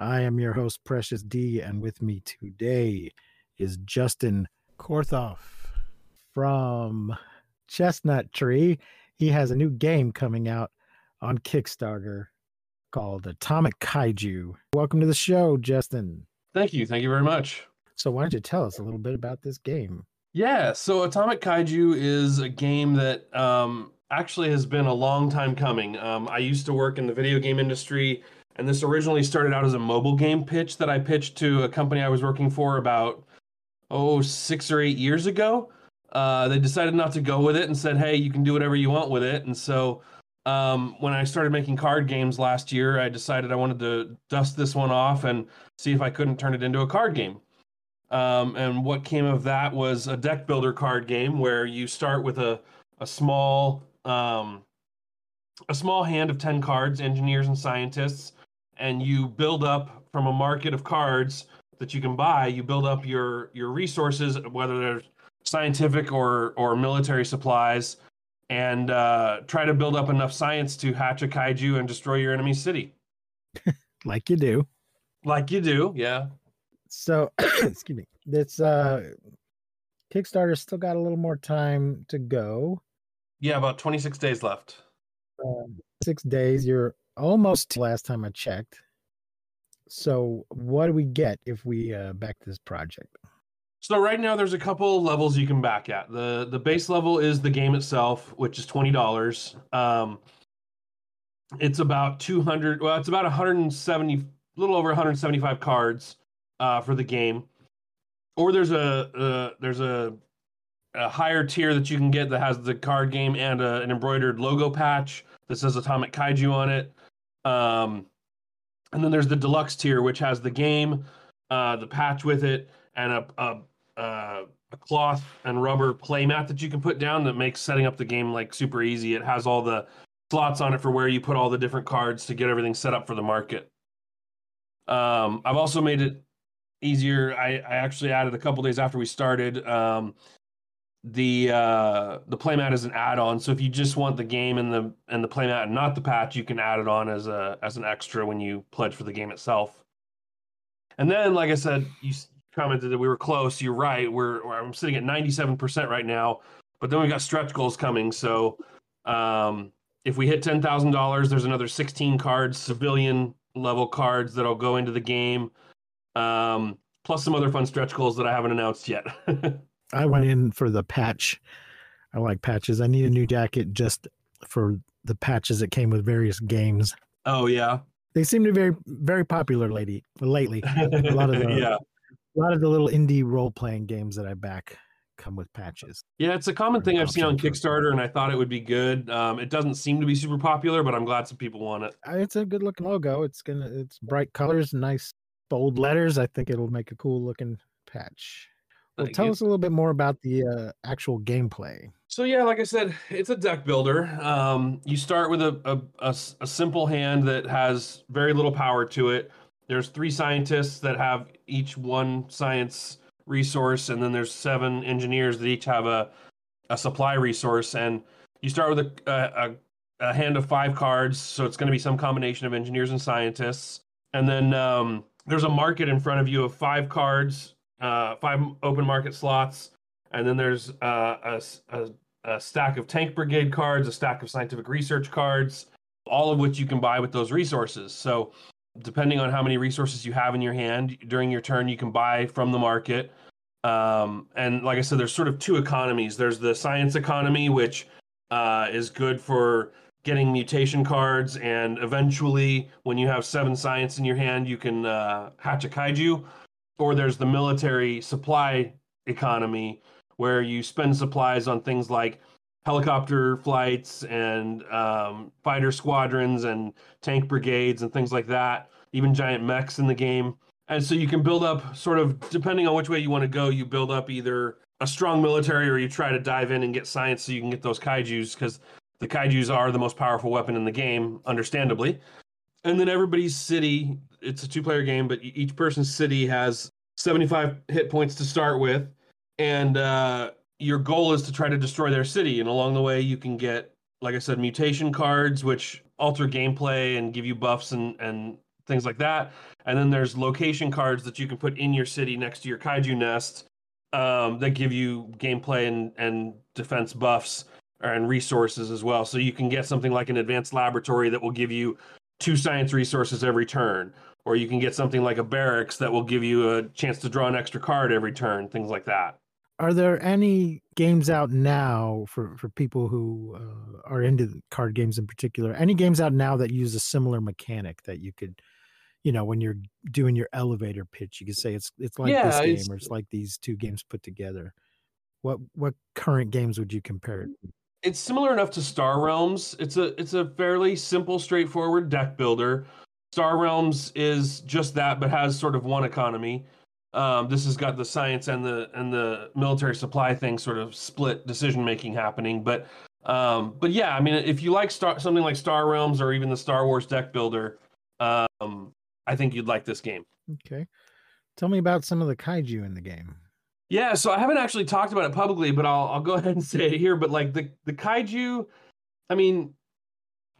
I am your host, Precious D, and with me today is Justin Korthof from Chestnut Tree. He has a new game coming out on Kickstarter called Atomic Kaiju. Welcome to the show, Justin. Thank you. Thank you very much. So, why don't you tell us a little bit about this game? Yeah, so Atomic Kaiju is a game that um, actually has been a long time coming. Um, I used to work in the video game industry, and this originally started out as a mobile game pitch that I pitched to a company I was working for about, oh, six or eight years ago. Uh, they decided not to go with it and said, hey, you can do whatever you want with it. And so um, when I started making card games last year, I decided I wanted to dust this one off and see if I couldn't turn it into a card game. Um, and what came of that was a deck builder card game where you start with a a small um, a small hand of ten cards, engineers and scientists, and you build up from a market of cards that you can buy. You build up your your resources, whether they're scientific or or military supplies, and uh, try to build up enough science to hatch a kaiju and destroy your enemy's city, Like you do. like you do. Yeah. So, excuse me. This uh, Kickstarter still got a little more time to go. Yeah, about 26 days left. um, six days. You're almost last time I checked. So, what do we get if we uh, back this project? So right now there's a couple levels you can back at. The the base level is the game itself, which is twenty dollars. Um, it's about two hundred. Well, it's about one hundred and seventy, a little over one hundred seventy five cards uh, for the game. Or there's a uh, there's a a higher tier that you can get that has the card game and a, an embroidered logo patch that says Atomic Kaiju on it. Um, and then there's the deluxe tier, which has the game, uh, the patch with it, and a, a, uh, a cloth and rubber playmat that you can put down that makes setting up the game like super easy. It has all the slots on it for where you put all the different cards to get everything set up for the market. Um, I've also made it easier. I, I actually added a couple days after we started. Um, the uh, the playmat is an add-on, so if you just want the game and the and the playmat and not the patch, you can add it on as a as an extra when you pledge for the game itself. And then, like I said, you commented that we were close. You're right. We're, I'm sitting at 97% right now, but then we've got stretch goals coming. So um, if we hit ten thousand dollars, there's another 16 cards, civilian level cards that'll go into the game, um, plus some other fun stretch goals that I haven't announced yet. I went in for the patch. I like patches. I need a new jacket just for the patches that came with various games. oh yeah, They seem to be very, very popular lady lately. a lot of the- yeah. A lot of the little indie role playing games that I back come with patches. Yeah, it's a common thing I've seen on Kickstarter, and I thought it would be good. Um, it doesn't seem to be super popular, but I'm glad some people want it. It's a good looking logo. It's gonna it's bright colors, nice bold letters. I think it'll make a cool looking patch. Well, tell us a little bit more about the uh, actual gameplay. So yeah, like I said, it's a deck builder. Um, you start with a a simple hand that has very little power to it. There's three scientists that have each one science resource, and then there's seven engineers that each have a a supply resource. And you start with a a, a, a hand of five cards, so it's going to be some combination of engineers and scientists. And then um, there's a market in front of you of five cards, uh, five open market slots, and then there's uh, a, a- a stack of tank brigade cards, a stack of scientific research cards, all of which you can buy with those resources. So, depending on how many resources you have in your hand during your turn, you can buy from the market. Um, and like I said, there's sort of two economies. There's the science economy, which uh, is good for getting mutation cards, and eventually, when you have seven science in your hand, you can uh, hatch a kaiju. Or there's the military supply economy, where you spend supplies on things like helicopter flights and um, fighter squadrons and tank brigades and things like that. even giant mechs in the game. And so you can build up sort of depending on which way you want to go, you build up either a strong military or you try to dive in and get science so you can get those kaijus because the kaijus are the most powerful weapon in the game, understandably. And then everybody's city, it's a two player game, but each person's city has 75 hit points to start with. And uh, your goal is to try to destroy their city. And along the way, you can get, like I said, mutation cards, which alter gameplay and give you buffs and, and things like that. And then there's location cards that you can put in your city next to your kaiju nest um, that give you gameplay and, and defense buffs and resources as well. So you can get something like an advanced laboratory that will give you two science resources every turn. Or you can get something like a barracks that will give you a chance to draw an extra card every turn, things like that. Are there any games out now for for people who uh, are into card games in particular? Any games out now that use a similar mechanic that you could, you know, when you're doing your elevator pitch, you could say it's it's like this game it's- or it's like these two games put together. What what current games would you compare it? to? It's similar enough to Star Realms. It's a it's a fairly simple, straightforward deck builder. Star Realms is just that, but has sort of one economy. Um, this has got the science and the and the military supply thing sort of split decision making happening. But um, but yeah, I mean, if you like Star something like Star Realms or even the Star Wars deck builder, um, I think you'd like this game. Okay, tell me about some of the kaiju in the game. Yeah, so I haven't actually talked about it publicly, but I'll I'll go ahead and say it here. But like the the kaiju, I mean,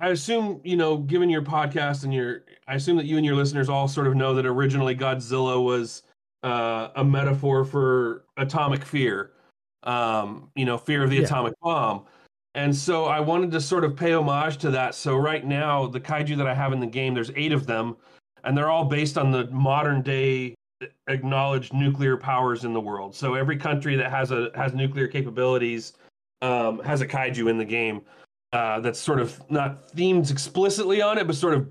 I assume you know, given your podcast and your, I assume that you and your listeners all sort of know that originally Godzilla was uh, a metaphor for atomic fear, um, you know, fear of the Yeah. atomic bomb. And so I wanted to sort of pay homage to that. So right now, the kaiju that I have in the game, there's eight of them, and they're all based on the modern day acknowledged nuclear powers in the world. So every country that has a has nuclear capabilities um, has a kaiju in the game uh, that's sort of not themed explicitly on it, but sort of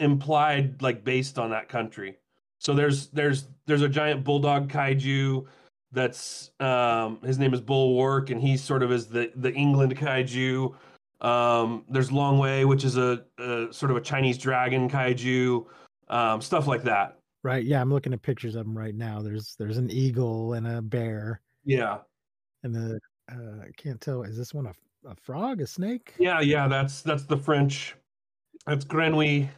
implied like based on that country. So there's there's there's a giant bulldog kaiju that's um, his name is Bulwark, and he sort of is the the England kaiju. Um, there's Long Way, which is a, a sort of a Chinese dragon kaiju, um, stuff like that. Right? Yeah, I'm looking at pictures of them right now. There's there's an eagle and a bear Yeah, and the uh, I can't tell. Is this one a, a frog, a snake? yeah, yeah. That's that's the French. That's Grenouille.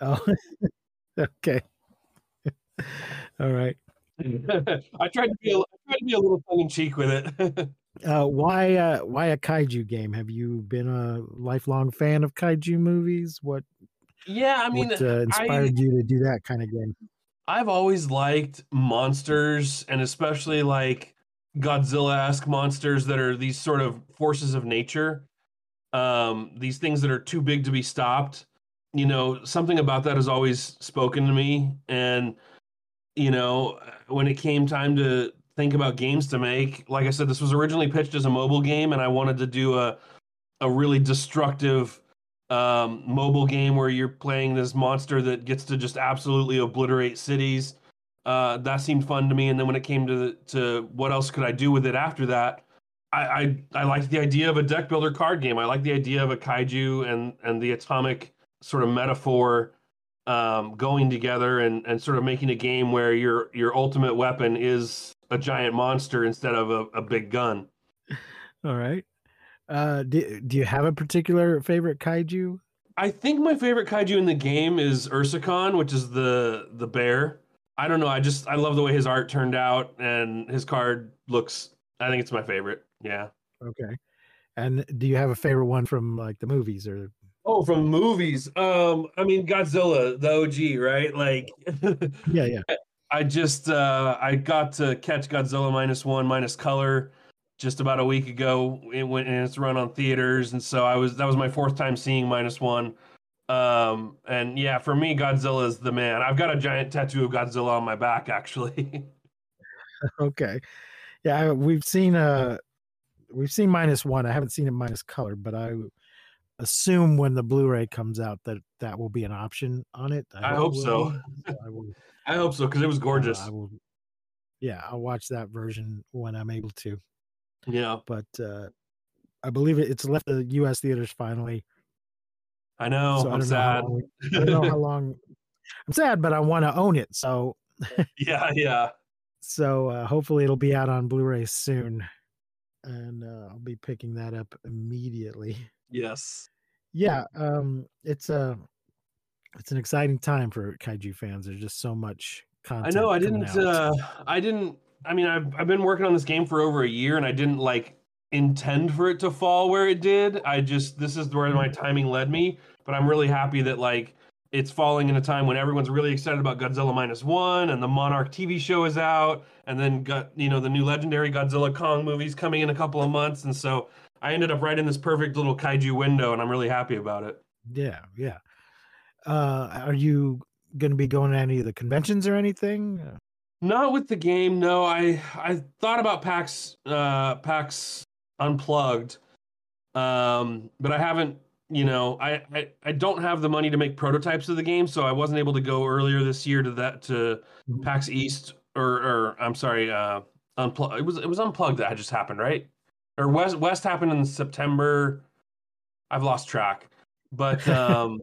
Oh, okay. All right. I tried to be a, I tried to be a little tongue in cheek with it. Uh, why uh, why a kaiju game? Have you been a lifelong fan of kaiju movies? What yeah, I mean, what uh, inspired you to do that kind of game? I've always liked monsters and especially like Godzilla-esque monsters that are these sort of forces of nature. Um, these things that are too big to be stopped. You know, something about that has always spoken to me. And, you know, when it came time to think about games to make, like I said, this was originally pitched as a mobile game, and I wanted to do a a really destructive um, mobile game where you're playing this monster that gets to just absolutely obliterate cities. Uh, that seemed fun to me. And then when it came to to what else could I do with it after that, I I, I liked the idea of a deck builder card game. I like the idea of a kaiju and and the atomic sort of metaphor um, going together and and sort of making a game where your your ultimate weapon is a giant monster instead of a, a big gun. All right. Uh, do, do you have a particular favorite kaiju? I think my favorite kaiju in the game is Ursicon, which is the the bear. I don't know. I just I love the way his art turned out and his card looks. I think it's my favorite. Yeah. Okay. And do you have a favorite one from like the movies or? Oh, from movies. Um, I mean Godzilla, the OG, right? Like, Yeah, yeah. I just uh I got to catch Godzilla minus one minus color just about a week ago. It went and it's run on theaters, and so I was that was my fourth time seeing minus one. Um, and yeah, for me, Godzilla is the man. I've got a giant tattoo of Godzilla on my back, actually. Okay. Yeah, I, we've seen uh we've seen minus one. I haven't seen it minus color, but I assume when the Blu-ray comes out that that will be an option on it. I it hope so. I will, I hope so because it was uh, gorgeous. I will. Yeah, I'll watch that version when I'm able to. Yeah, But uh I believe it, it's left the U.S. theaters finally. I know. so I I'm know sad. long. I don't know how long. I'm sad, but I want to own it. So Yeah, yeah. so uh, hopefully it'll be out on Blu-ray soon, and uh, I'll be picking that up immediately. Yes. Yeah, um, it's a it's an exciting time for kaiju fans. There's just so much content. I know I didn't uh I didn't I mean I've I've been working on this game for over a year and I didn't like intend for it to fall where it did. I just this is where my timing led me, but I'm really happy that like it's falling in a time when everyone's really excited about Godzilla minus one and the Monarch TV show is out and then got you know the new legendary Godzilla Kong movies coming in a couple of months and so I ended up right in this perfect little kaiju window and I'm really happy about it. Yeah, yeah. Uh, are you going to be going to any of the conventions or anything? Not with the game. No, I I thought about PAX uh PAX Unplugged, um, but I haven't. You know, I, I I don't have the money to make prototypes of the game, so I wasn't able to go earlier this year to that to Mhm. PAX East or or I'm sorry, uh, Unplugged. It was it was Unplugged that had just happened, right? Or West West happened in September. I've lost track, but um,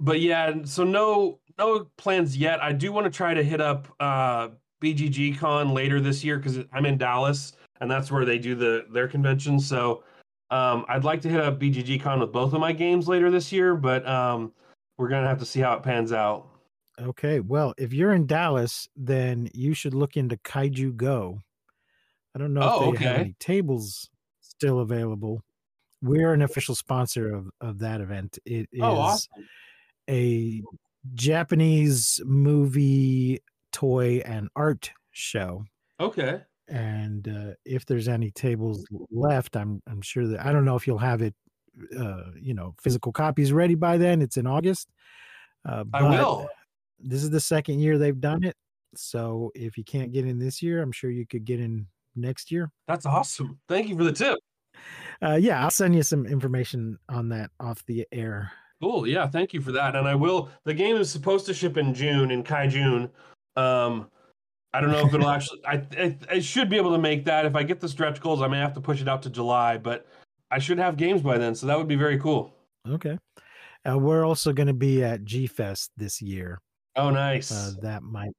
but yeah, so no no plans yet. I do want to try to hit up uh BGG Con later this year because I'm in Dallas and that's where they do the their convention. So um, I'd like to hit up BGG Con with both of my games later this year, but um, we're gonna have to see how it pans out. Okay, well, if you're in Dallas, then you should look into Kaiju Go. I don't know Oh, if they have any tables still available. We're an official sponsor of, of that event. It is Oh, awesome! a Japanese movie, toy, and art show. Okay, And uh, if there's any tables left, I'm I'm sure that I don't know if you'll have it, uh, you know, physical copies ready by then. It's in August. Uh, I will. This is the second year they've done it. So if you can't get in this year, I'm sure you could get in next year. That's awesome. Thank you for the tip. Uh, yeah, I'll send you some information on that off the air. Cool. Yeah, thank you for that. And I will. The game is supposed to ship in June in Kai June. Um, I don't know if it'll actually. I, I I should be able to make that. If I get the stretch goals, I may have to push it out to July, but I should have games by then, so that would be very cool. Okay. Uh, we're also going to be at G Fest this year. Oh, nice. Uh, that might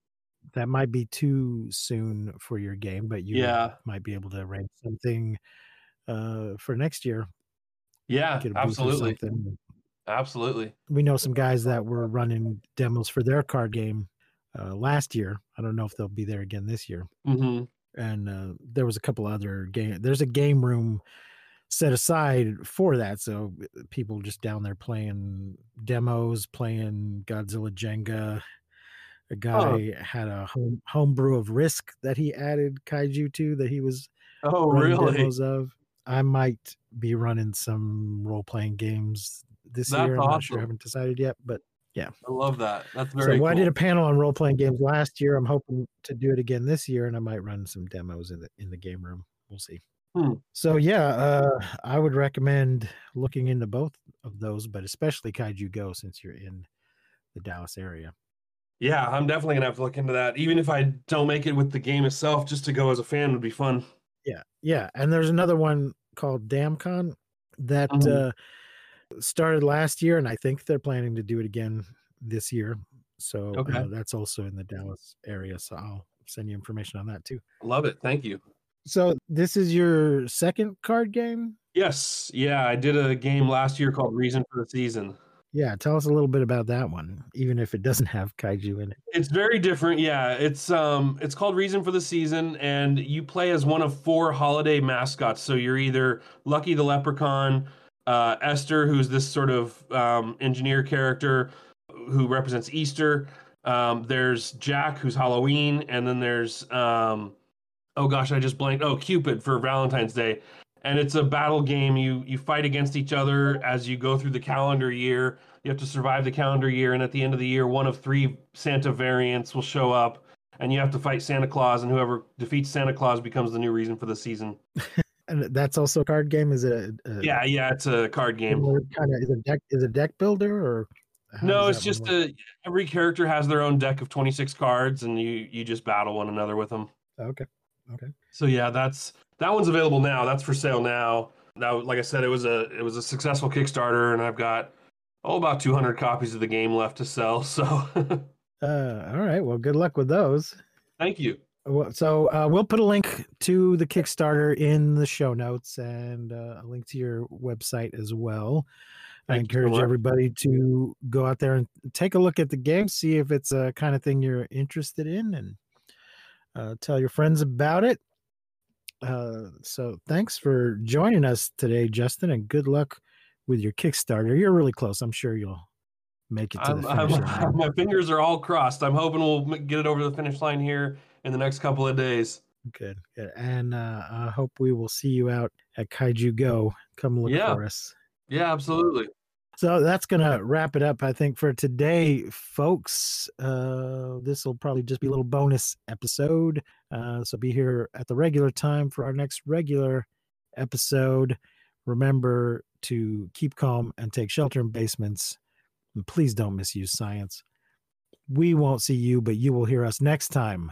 that might be too soon for your game, but you Yeah. might be able to arrange something uh, for next year. yeah, Get a booth or absolutely, something. Absolutely. We know some guys that were running demos for their card game uh, last year. I don't know if they'll be there again this year. hmm And uh, there was a couple other game. There's a game room set aside for that, so uh, people just down there playing demos, playing Godzilla Jenga. A guy had a home homebrew of Risk that he added kaiju to that he was Oh, really? demos of. I might be running some role playing games this That's year. I'm not sure. I haven't decided yet, but yeah. I love that. That's so very well, I did a panel on role playing games last year. I'm hoping to do it again this year, and I might run some demos in the in the game room. We'll see. Hmm. So yeah, uh, I would recommend looking into both of those, but especially Kaiju Go since you're in the Dallas area. Yeah, I'm definitely gonna have to look into that. Even if I don't make it with the game itself, just to go as a fan would be fun. Yeah, yeah. And there's another one called DamCon that Mhm. uh, started last year, and I think they're planning to do it again this year. So Okay. uh, that's also in the Dallas area. So I'll send you information on that too. Love it. Thank you. So this is your second card game. Yes, yeah, I did a game last year called Reason for the Season. Yeah, tell us a little bit about that one, even if it doesn't have kaiju in it. It's very different. Yeah, it's um it's called Reason for the Season and you play as one of four holiday mascots. So you're either Lucky the Leprechaun, uh Esther who's this sort of um engineer character who represents Easter. Um there's Jack who's Halloween and then there's um oh gosh, I just blanked. Oh, Cupid for Valentine's Day. And it's a battle game. You you fight against each other as you go through the calendar year. You have to survive the calendar year, and at the end of the year, one of three Santa variants will show up, and you have to fight Santa Claus. And whoever defeats Santa Claus becomes the new reason for the season. And that's also a card game. Is it a, a Yeah, yeah, it's a card game. kind of is a deck is a deck builder or No, it's just a every character has their own deck of twenty six cards, and you you just battle one another with them. okay. Okay. So yeah, that's that one's available now. That's for sale now. Now, like I said, it was a it was a successful Kickstarter, and I've got oh, about 200 copies of the game left to sell. So Uh, all right. Well, good luck with those. thank you. Well, so uh, we'll put a link to the Kickstarter in the show notes and uh, a link to your website as well. I Thank so encourage everybody to go out there and take a look at the game, see if it's a kind of thing you're interested in, and uh, tell your friends about it. Uh, so thanks for joining us today, Justin, and good luck with your Kickstarter. You're really close. I'm sure you'll make it to I'm, the I'm, finish line. my fingers are all crossed. I'm hoping we'll get it over the finish line here in the next couple of days. Good, good. And uh, I hope we will see you out at Kaiju Go. Come look Yeah. for us. Yeah, absolutely. So that's gonna wrap it up, I think, for today, folks. Uh, this will probably just be a little bonus episode. Uh, so be here at the regular time for our next regular episode. Remember to keep calm and take shelter in basements. And please don't misuse science. We won't see you, but you will hear us next time